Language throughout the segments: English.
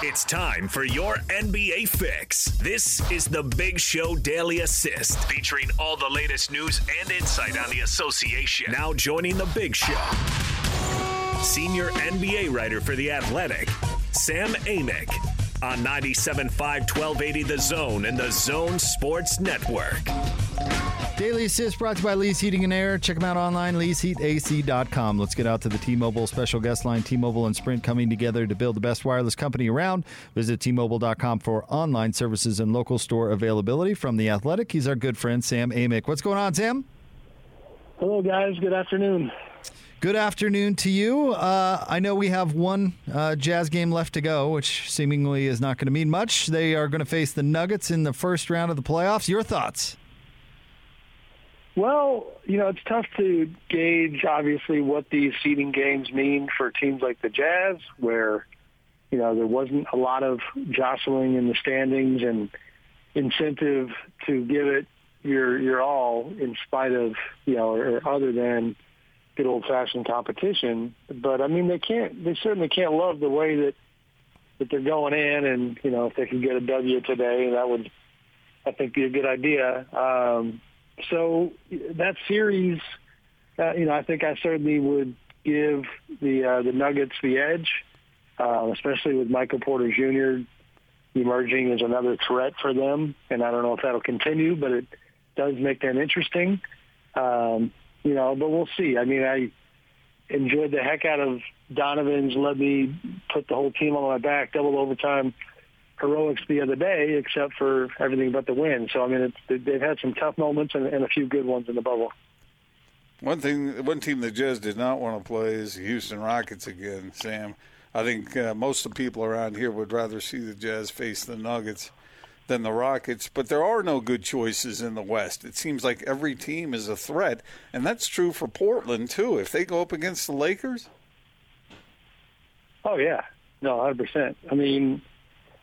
It's time for your NBA fix. This is the Big Show Daily Assist, featuring all the latest news and insight on the association. Now joining the Big Show, senior NBA writer for The Athletic, Sam Amick, on 97.5 1280 The Zone and The Zone Sports Network. Daily Assist brought to you by Lee's Heating and Air. Check them out online, leesheatac.com. Let's get out to the T-Mobile special guest line. T-Mobile and Sprint coming together to build the best wireless company around. Visit T-Mobile.com for online services and local store availability. From The Athletic, he's our good friend, Sam Amick. What's going on, Sam? Hello, guys. Good afternoon. Good afternoon to you. Uh, I know we have one uh, Jazz game left to go, which seemingly is not going to mean much. They are going to face the Nuggets in the first round of the playoffs. Your thoughts? Well, you know, it's tough to gauge, obviously, what these seeding games mean for teams like the Jazz, where, you know, there wasn't a lot of jostling in the standings and incentive to give it your your all in spite of, you know, or other than good old-fashioned competition. But, I mean, they can't, they certainly can't love the way that, that they're going in. And, you know, if they can get a W today, that would, I think, be a good idea. Um, so that series, uh, you know, I think I certainly would give the uh, the Nuggets the edge, uh, especially with Michael Porter Jr. emerging as another threat for them. And I don't know if that'll continue, but it does make them interesting. Um, you know, but we'll see. I mean, I enjoyed the heck out of Donovan's let me put the whole team on my back, double overtime heroics the other day, except for everything but the win. So I mean, it's, they've had some tough moments and, and a few good ones in the bubble. One thing, one team the Jazz did not want to play is the Houston Rockets again, Sam. I think uh, most of the people around here would rather see the Jazz face the Nuggets than the Rockets, but there are no good choices in the West. It seems like every team is a threat, and that's true for Portland too. If they go up against the Lakers, oh yeah, no, hundred percent. I mean,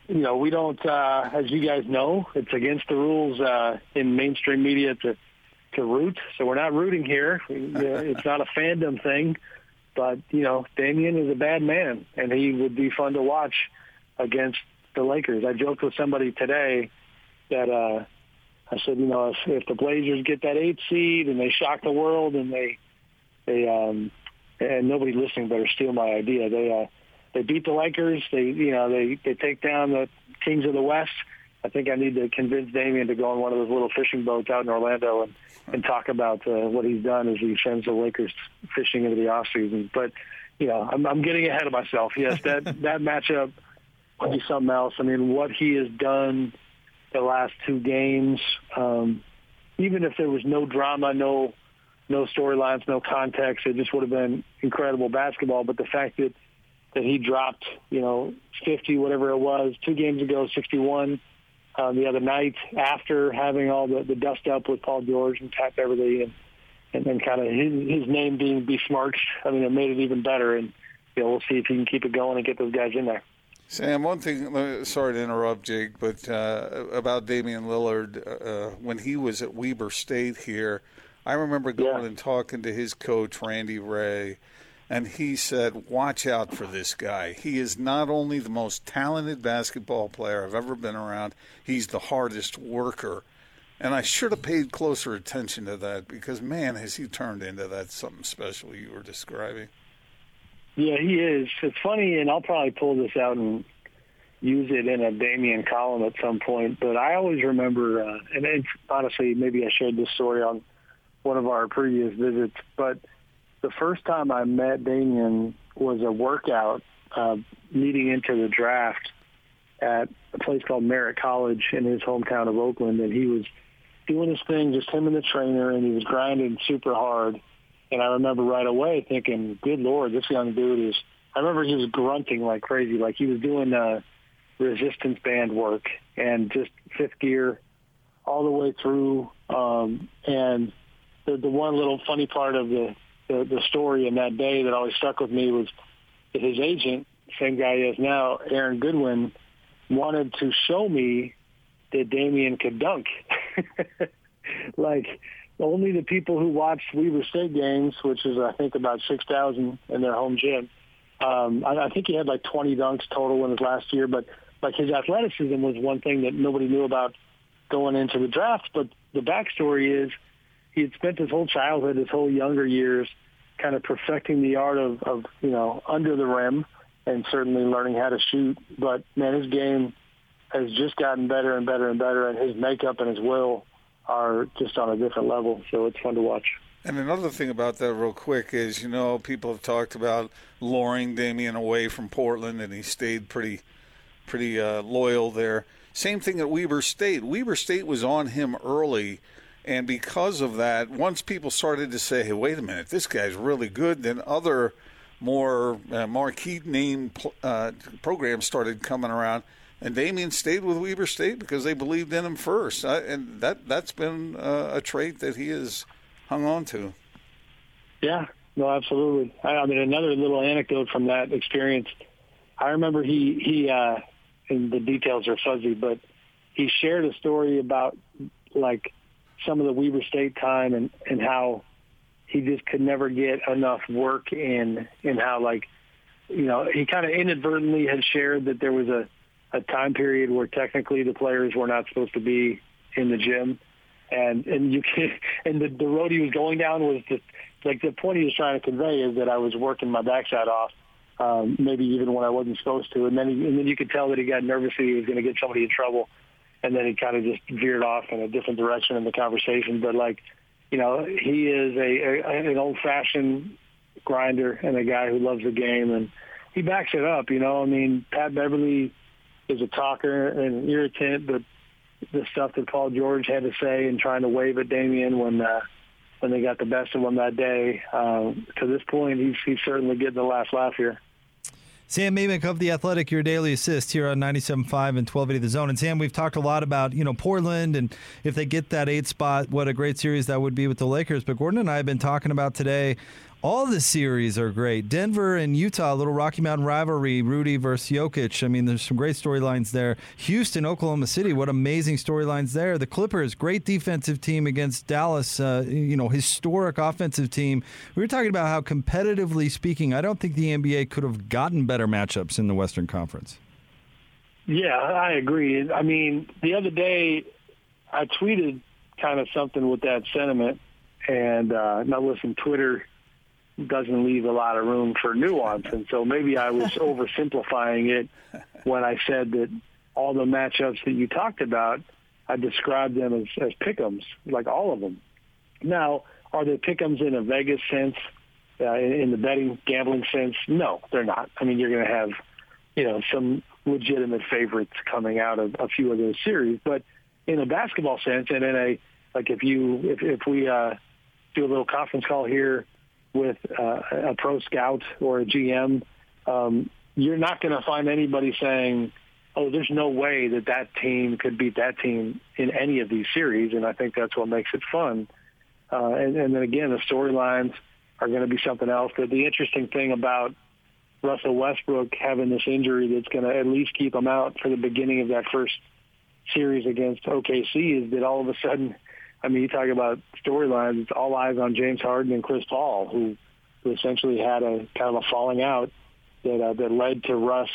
you know, we don't, uh, as you guys know, it's against the rules uh, in mainstream media to to root. So we're not rooting here. it's not a fandom thing. But you know, Damian is a bad man, and he would be fun to watch against the Lakers. I joked with somebody today that uh, I said, you know, if, if the Blazers get that eight seed and they shock the world and they they um, and nobody listening better steal my idea. They uh, they beat the Lakers. They you know they they take down the Kings of the West. I think I need to convince Damian to go on one of those little fishing boats out in Orlando and and talk about uh, what he's done as he sends the Lakers fishing into the off season. But you know, I'm, I'm getting ahead of myself. Yes, that that matchup would be something else. I mean, what he has done the last two games, um, even if there was no drama, no no storylines, no context, it just would have been incredible basketball. But the fact that that he dropped, you know, 50, whatever it was, two games ago, 61 uh, the other night after having all the, the dust up with Paul George and Pat Beverley and, and then kind of his, his name being besmirched. I mean, it made it even better. And, you know, we'll see if he can keep it going and get those guys in there. Sam, one thing, sorry to interrupt, Jake, but uh, about Damian Lillard, uh, when he was at Weber State here, I remember going yeah. and talking to his coach, Randy Rahe, and he said, Watch out for this guy. He is not only the most talented basketball player I've ever been around, he's the hardest worker. And I should have paid closer attention to that because, man, has he turned into that something special you were describing. Yeah, he is. It's funny, and I'll probably pull this out and use it in a Damian column at some point. But I always remember, uh, and honestly, maybe I shared this story on one of our previous visits, but – the first time I met Damian was a workout uh, leading into the draft at a place called Merritt College in his hometown of Oakland, and he was doing his thing, just him and the trainer, and he was grinding super hard. And I remember right away thinking, "Good Lord, this young dude is." I remember he was grunting like crazy, like he was doing uh, resistance band work and just fifth gear all the way through. Um, and the, the one little funny part of the the, the story in that day that always stuck with me was that his agent, same guy he is now, Aaron Goodwin, wanted to show me that Damian could dunk. like only the people who watched Weber State games, which is I think about six thousand in their home gym, Um, I, I think he had like 20 dunks total in his last year, but like his athleticism was one thing that nobody knew about going into the draft. But the backstory is he had spent his whole childhood, his whole younger years, kind of perfecting the art of, of you know under the rim, and certainly learning how to shoot. But man, his game has just gotten better and better and better, and his makeup and his will are just on a different level. So it's fun to watch. And another thing about that, real quick, is you know people have talked about luring Damian away from Portland, and he stayed pretty, pretty uh, loyal there. Same thing at Weber State. Weber State was on him early, and because of that, once people started to say, "Hey, wait a minute, this guy's really good," then other more uh, marquee name uh, programs started coming around and Damian stayed with Weber State because they believed in him first, and that that's been uh, a trait that he has hung on to. Yeah, no, absolutely. I, I mean, another little anecdote from that experience. I remember he he uh, and the details are fuzzy, but he shared a story about like some of the Weber State time and and how he just could never get enough work in and how like you know he kind of inadvertently had shared that there was a a time period where technically the players were not supposed to be in the gym, and and you can and the, the road he was going down was just like the point he was trying to convey is that I was working my backside off, um, maybe even when I wasn't supposed to, and then he, and then you could tell that he got nervous that he was going to get somebody in trouble, and then he kind of just veered off in a different direction in the conversation. But like, you know, he is a, a an old fashioned grinder and a guy who loves the game, and he backs it up. You know, I mean, Pat Beverley is a talker and an irritant, but the stuff that Paul George had to say and trying to wave at Damian when uh, when they got the best of him that day. Uh, to this point, he's he's certainly getting the last laugh here. Sam Amick of The Athletic, your daily assist here on 97.5 and 1280 The Zone. And Sam, we've talked a lot about, you know, Portland and if they get that eight spot, what a great series that would be with the Lakers. But Gordon and I have been talking about today all the series are great. Denver and Utah, little Rocky Mountain rivalry, Rudy versus Jokic. I mean, there's some great storylines there. Houston, Oklahoma City, what amazing storylines there. The Clippers, great defensive team against Dallas, uh, you know, historic offensive team. We were talking about how competitively speaking, I don't think the NBA could have gotten better matchups in the Western Conference. Yeah, I agree. I mean, the other day I tweeted kind of something with that sentiment, and uh, now listen, Twitter doesn't leave a lot of room for nuance. And so maybe I was oversimplifying it when I said that all the matchups that you talked about, I described them as, as pick'ems, like all of them. Now, are they pick'ems in a Vegas sense, uh, in, in the betting gambling sense? No, they're not. I mean, you're going to have, you know, some legitimate favorites coming out of a few of those series, but in a basketball sense, and in a like if you if if we uh, do a little conference call here with uh, a pro scout or a GM, um, you're not going to find anybody saying, "Oh, there's no way that that team could beat that team in any of these series." And I think that's what makes it fun. Uh, and, and then again, the storylines are going to be something else. But the interesting thing about Russell Westbrook having this injury that's going to at least keep him out for the beginning of that first series against OKC is that all of a sudden I mean, you talk about storylines. It's all eyes on James Harden and Chris Paul, who, who essentially had a kind of a falling out that uh, that led to Russ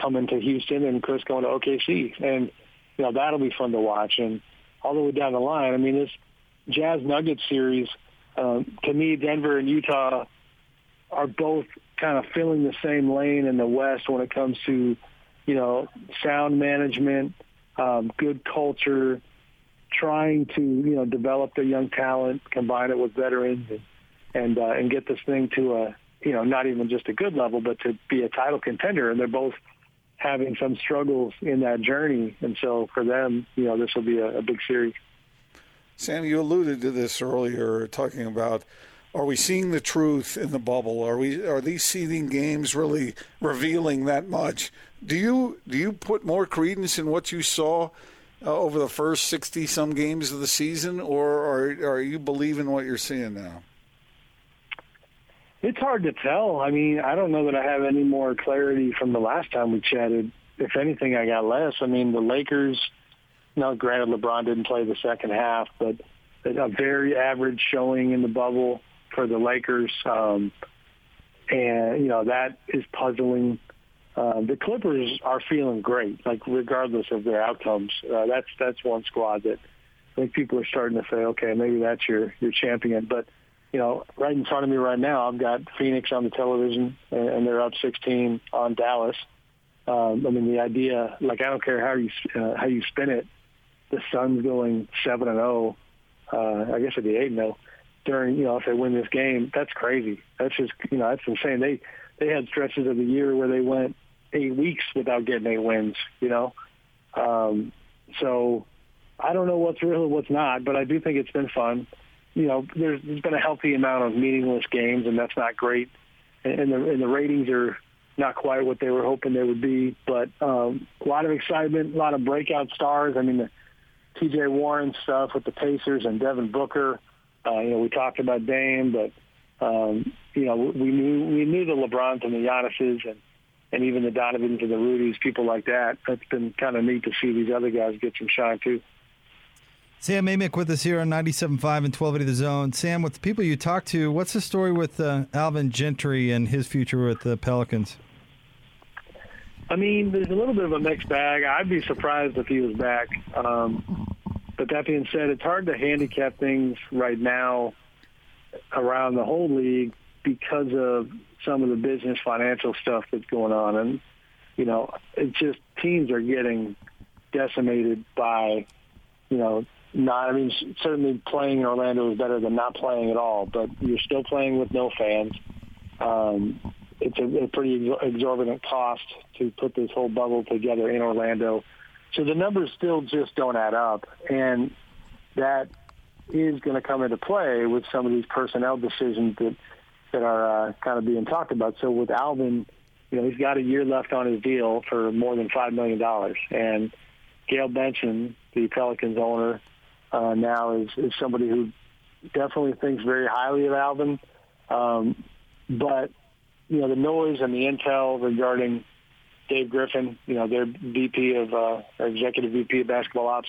coming to Houston and Chris going to OKC, and you know that'll be fun to watch. And all the way down the line, I mean, this Jazz Nuggets series, um, to me, Denver and Utah are both kind of filling the same lane in the West when it comes to, you know, sound management, um, good culture, trying to you know develop their young talent, combine it with veterans, and and, uh, and get this thing to a you know not even just a good level, but to be a title contender. And they're both having some struggles in that journey, and so for them, you know, this will be a, a big series. Sam, you alluded to this earlier, talking about are we seeing the truth in the bubble? Are we are these seeding games really revealing that much? Do you do you put more credence in what you saw uh, over the first 60 some games of the season, or are, are you believing what you're seeing now? It's hard to tell. I mean, I don't know that I have any more clarity from the last time we chatted. If anything, I got less. I mean, the Lakers, now granted LeBron didn't play the second half, but a very average showing in the bubble for the Lakers. Um, and you know that is puzzling. Uh, the Clippers are feeling great, like regardless of their outcomes. Uh, that's that's one squad that I think people are starting to say, okay, maybe that's your your champion. But you know, right in front of me right now, I've got Phoenix on the television, and, and they're up 16 on Dallas. Um, I mean, the idea, like, I don't care how you uh, how you spin it. The Suns going seven and zero. Uh, I guess it'd be eight and zero during, you know, if they win this game. That's crazy. That's just, you know, that's insane. They they had stretches of the year where they went eight weeks without getting eight wins. You know, um, so I don't know what's real and what's not, but I do think it's been fun. You know, there's, there's been a healthy amount of meaningless games, and that's not great. And the and the ratings are not quite what they were hoping they would be, but um, a lot of excitement, a lot of breakout stars. I mean, the T.J. Warren stuff with the Pacers and Devin Booker. Uh, you know, we talked about Dame, but um, you know, we knew we knew the LeBrons and the Giannis's and and even the Donovans and the Rudies, people like that. It's been kind of neat to see these other guys get some shine too. Sam Amick with us here on 97.5 and 1280 The Zone. Sam, with the people you talk to, what's the story with uh, Alvin Gentry and his future with the Pelicans? I mean, there's a little bit of a mixed bag. I'd be surprised if he was back. Um, but that being said, it's hard to handicap things right now around the whole league because of some of the business financial stuff that's going on. And, you know, it's just teams are getting decimated by, you know, not, I mean, certainly playing in Orlando is better than not playing at all, but you're still playing with no fans. Um, it's a, a pretty exorbitant cost to put this whole bubble together in Orlando. So the numbers still just don't add up. And that is going to come into play with some of these personnel decisions that, that are uh, kind of being talked about. So with Alvin, you know, he's got a year left on his deal for more than $5 million. And Gayle Benson, the Pelicans owner, uh, now is, is somebody who definitely thinks very highly of Alvin. Um, but you know, the noise and the intel regarding Dave Griffin, you know, their VP of, uh, executive VP of basketball ops,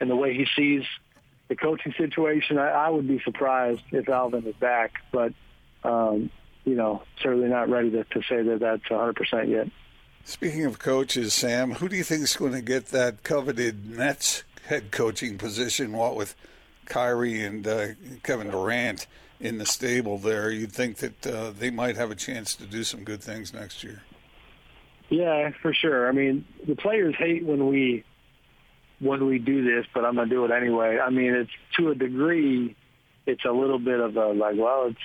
and the way he sees the coaching situation, I, I would be surprised if Alvin is back, but, um, you know, certainly not ready to, to say that that's 100% yet. Speaking of coaches, Sam, who do you think is going to get that coveted Nets head coaching position? What with Kyrie and uh, Kevin Durant? in the stable there, you'd think that uh, they might have a chance to do some good things next year. Yeah, for sure. I mean, the players hate when we when we do this, but I'm gonna do it anyway. I mean, it's to a degree, it's a little bit of a like, well, it's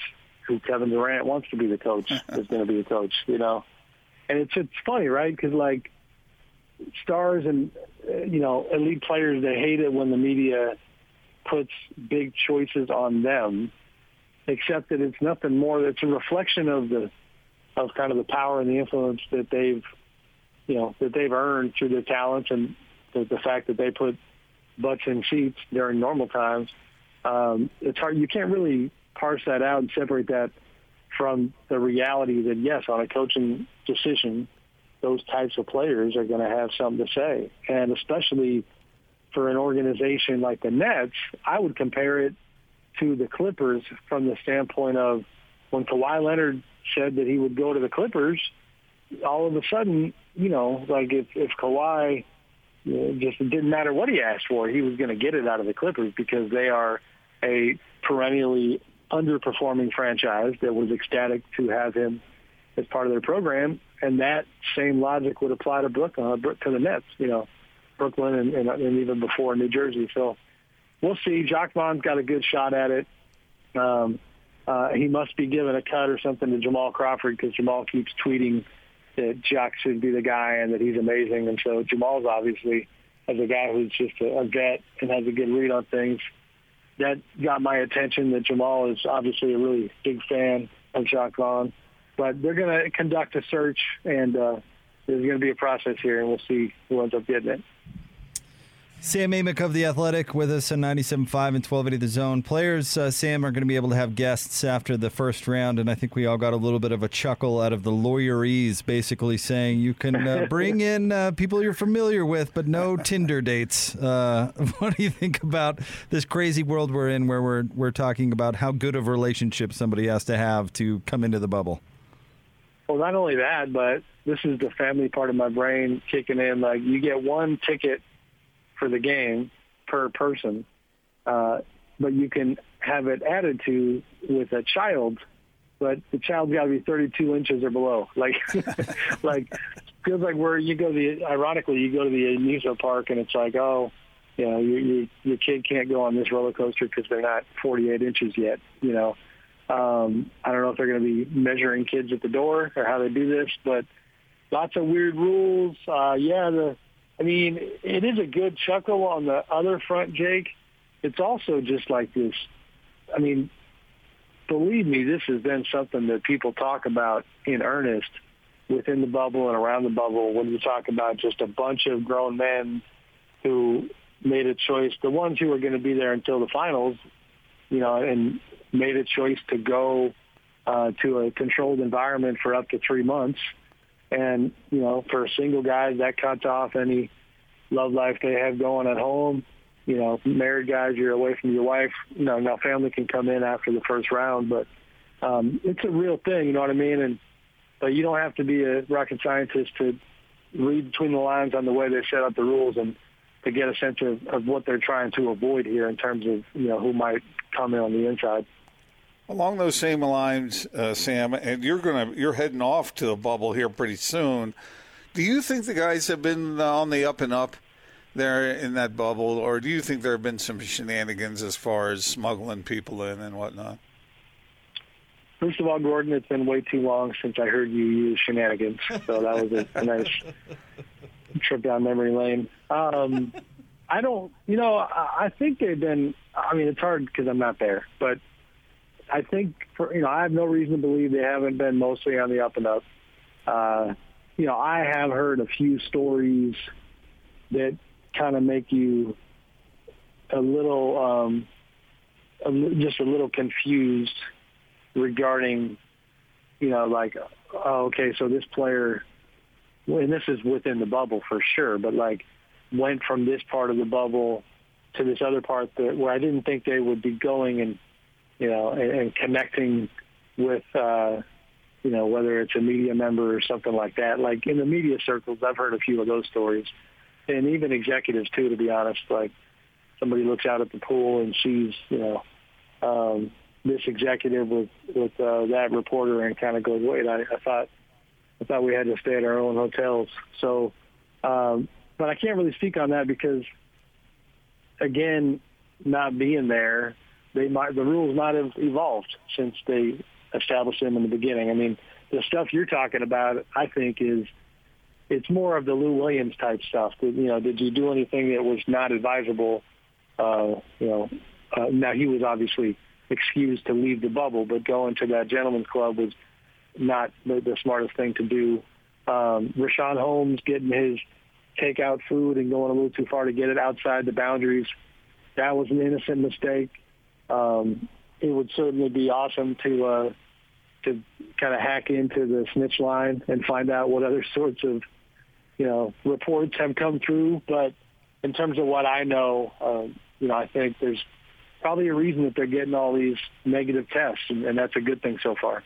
who Kevin Durant wants to be the coach is going to be the coach, you know. And it's it's funny, right? Because like stars and you know elite players, they hate it when the media puts big choices on them except that it's nothing more. It's a reflection of the of kind of the power and the influence that they've you know that they've earned through their talents and the, the fact that they put butts in seats during normal times. Um, it's hard. You can't really parse that out and separate that from the reality that yes, on a coaching decision, those types of players are going to have something to say, and especially for an organization like the Nets, I would compare it to the Clippers from the standpoint of when Kawhi Leonard said that he would go to the Clippers, all of a sudden, you know, like if, if Kawhi you know, just it didn't matter what he asked for, he was going to get it out of the Clippers because they are a perennially underperforming franchise that was ecstatic to have him as part of their program. And that same logic would apply to Brooklyn, uh, to the Nets, you know, Brooklyn and, and, and even before New Jersey. So we'll see. Jacque Vaughn's got a good shot at it. Um, uh, he must be given a cut or something to Jamal Crawford because Jamal keeps tweeting that Jack should be the guy and that he's amazing. And so Jamal's obviously, as a guy who's just a, a vet and has a good read on things, that got my attention that Jamal is obviously a really big fan of Jacque Vaughn. But they're going to conduct a search, and uh, there's going to be a process here, and we'll see who ends up getting it. Sam Amick of The Athletic with us on 97.5 and 1280 The Zone. Players, uh, Sam, are going to be able to have guests after the first round, and I think we all got a little bit of a chuckle out of the lawyerese, basically saying you can uh, bring in uh, people you're familiar with, but no Tinder dates. Uh, what do you think about this crazy world we're in where we're, we're talking about how good of a relationship somebody has to have to come into the bubble? Well, not only that, but this is the family part of my brain kicking in. Like you get one ticket for the game per person, uh, but you can have it added to with a child, but the child's got to be 32 inches or below. Like, like feels like where you go to the ironically you go to the amusement park and it's like oh you know your your, your kid can't go on this roller coaster because they're not 48 inches yet you know um, I don't know if they're going to be measuring kids at the door or how they do this but lots of weird rules uh, yeah the I mean it is a good chuckle on the other front Jake it's also just like this I mean believe me this has been something that people talk about in earnest within the bubble and around the bubble when you talk about just a bunch of grown men who made a choice, the ones who were going to be there until the finals, you know, and made a choice to go uh, to a controlled environment for up to three months. And, you know, for single guys, that cuts off any love life they have going at home. You know, married guys, you're away from your wife. You know, now family can come in after the first round, but um, it's a real thing, you know what I mean? And but you don't have to be a rocket scientist to read between the lines on the way they set up the rules and to get a sense of, of what they're trying to avoid here in terms of you know who might come in on the inside. Along those same lines, uh, Sam, and you're gonna you're heading off to the bubble here pretty soon. Do you think the guys have been on the up and up there in that bubble, or do you think there have been some shenanigans as far as smuggling people in and whatnot? First of all, Gordon, it's been way too long since I heard you use shenanigans, so that was a, a nice trip down memory lane. Um, I don't, you know, I, I think they've been. I mean, it's hard because I'm not there, but I think for you know, I have no reason to believe they haven't been mostly on the up and up. Uh, you know, I have heard a few stories that kind of make you a little, um, a, just a little confused regarding, you know, like, oh, okay, so this player, and this is within the bubble for sure, but like went from this part of the bubble to this other part that where I didn't think they would be going and, you know, and, and connecting with, uh, you know, whether it's a media member or something like that. Like in the media circles, I've heard a few of those stories, and even executives too. To be honest, like somebody looks out at the pool and sees, you know, um, this executive with with uh, that reporter and kind of goes, wait, I, I thought I thought we had to stay at our own hotels. So, um, but I can't really speak on that because, again, not being there, they might the rules might have evolved since they established them in the beginning. I mean, the stuff you're talking about, I think, is it's more of the Lou Williams type stuff. You know, did you do anything that was not advisable? Uh, you know, uh, now he was obviously excused to leave the bubble, but going to that gentleman's club was not the, the smartest thing to do. Um, Richaun Holmes getting his takeout food and going a little too far to get it outside the boundaries, that was an innocent mistake. Um, it would certainly be awesome to uh, to kind of hack into the snitch line and find out what other sorts of you know reports have come through. But in terms of what I know, um, you know, I think there's probably a reason that they're getting all these negative tests, and, and that's a good thing so far.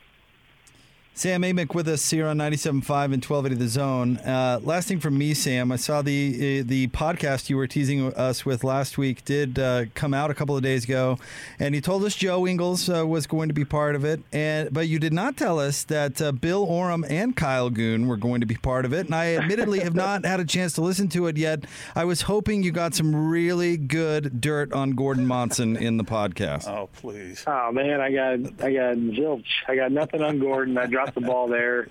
Sam Amick with us here on 97.5 and 1280 The Zone. Uh, last thing from me, Sam, I saw the uh, the podcast you were teasing us with last week did uh, come out a couple of days ago, and you told us Joe Ingles uh, was going to be part of it, and but you did not tell us that uh, Bill Oram and Kyle Goon were going to be part of it, and I admittedly have not had a chance to listen to it yet. I was hoping you got some really good dirt on Gordon Monson in the podcast. Oh, please. Oh, man, I got I got zilch. I got nothing on Gordon. I dropped the ball there.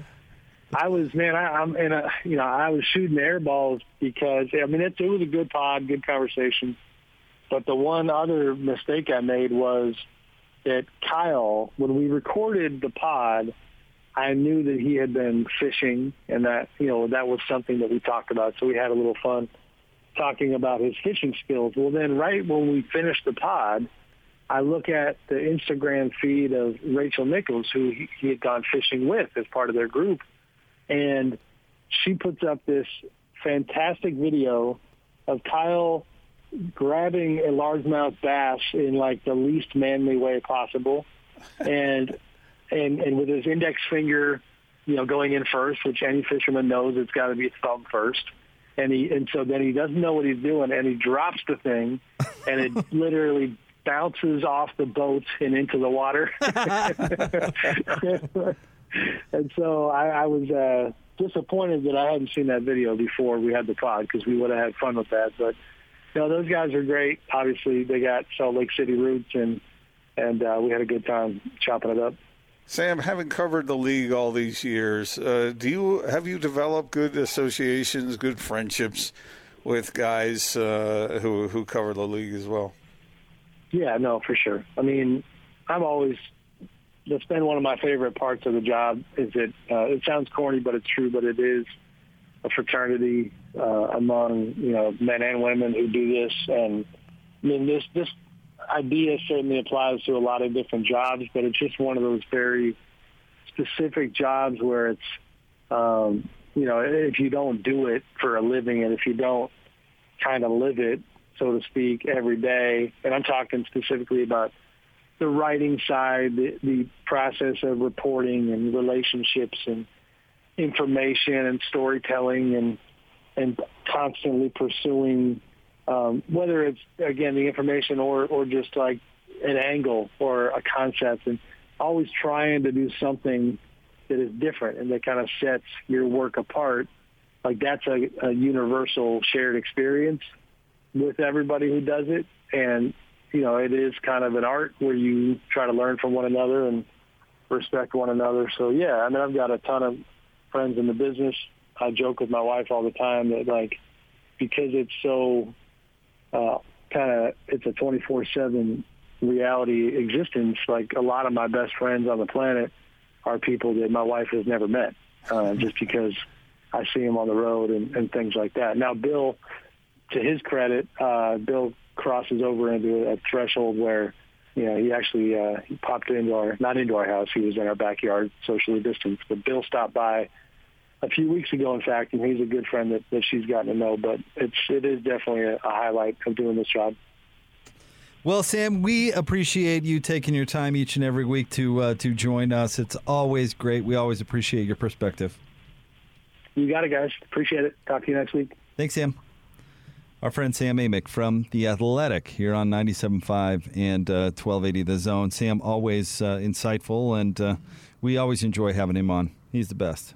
I was man, I, I'm in a you know I was shooting air balls because I mean it, it was a good pod, good conversation. But the one other mistake I made was that Kyle, when we recorded the pod, I knew that he had been fishing and that you know that was something that we talked about. So we had a little fun talking about his fishing skills. Well, then right when we finished the pod, I look at the Instagram feed of Rachel Nichols, who he had gone fishing with as part of their group, and she puts up this fantastic video of Kyle grabbing a largemouth bass in like the least manly way possible, and and and with his index finger you know, going in first, which any fisherman knows it's got to be thumb first. And he and so then he doesn't know what he's doing, and he drops the thing, and it literally bounces off the boat and into the water. and so I, I was uh, disappointed that I hadn't seen that video before we had the pod because we would have had fun with that. But you know, those guys are great. Obviously, they got Salt Lake City roots, and and uh, we had a good time chopping it up. Sam, having covered the league all these years, uh, do you have you developed good associations, good friendships with guys uh, who who cover the league as well? Yeah, no, for sure. I mean, I'm always that's been one of my favorite parts of the job. Is it? Uh, it sounds corny, but it's true. But it is a fraternity uh, among you know men and women who do this, and I mean this this idea certainly applies to a lot of different jobs, but it's just one of those very specific jobs where it's um, you know if you don't do it for a living and if you don't kind of live it, so to speak, every day, and I'm talking specifically about the writing side, the, the process of reporting and relationships and information and storytelling and and constantly pursuing um, whether it's again the information or or just like an angle or a concept and always trying to do something that is different and that kind of sets your work apart. Like that's a, a universal shared experience with everybody who does it and you know it is kind of an art where you try to learn from one another and respect one another so yeah i mean i've got a ton of friends in the business. I joke with my wife all the time that like because it's so uh, kind of it's a 24/7 reality existence. Like a lot of my best friends on the planet are people that my wife has never met, uh, just because I see them on the road and, and things like that. Now, Bill, to his credit, uh, Bill crosses over into a threshold where you know, he actually uh, he popped into our not into our house. He was in our backyard, socially distanced. But Bill stopped by a few weeks ago, in fact, and he's a good friend that, that she's gotten to know. But it's it is definitely a, a highlight of doing this job. Well, Sam, we appreciate you taking your time each and every week to uh, to join us. It's always great. We always appreciate your perspective. You got it, guys. Appreciate it. Talk to you next week. Thanks, Sam. Our friend Sam Amick from The Athletic here on 97.5 and uh, 1280 The Zone. Sam, always uh, insightful, and uh, we always enjoy having him on. He's the best.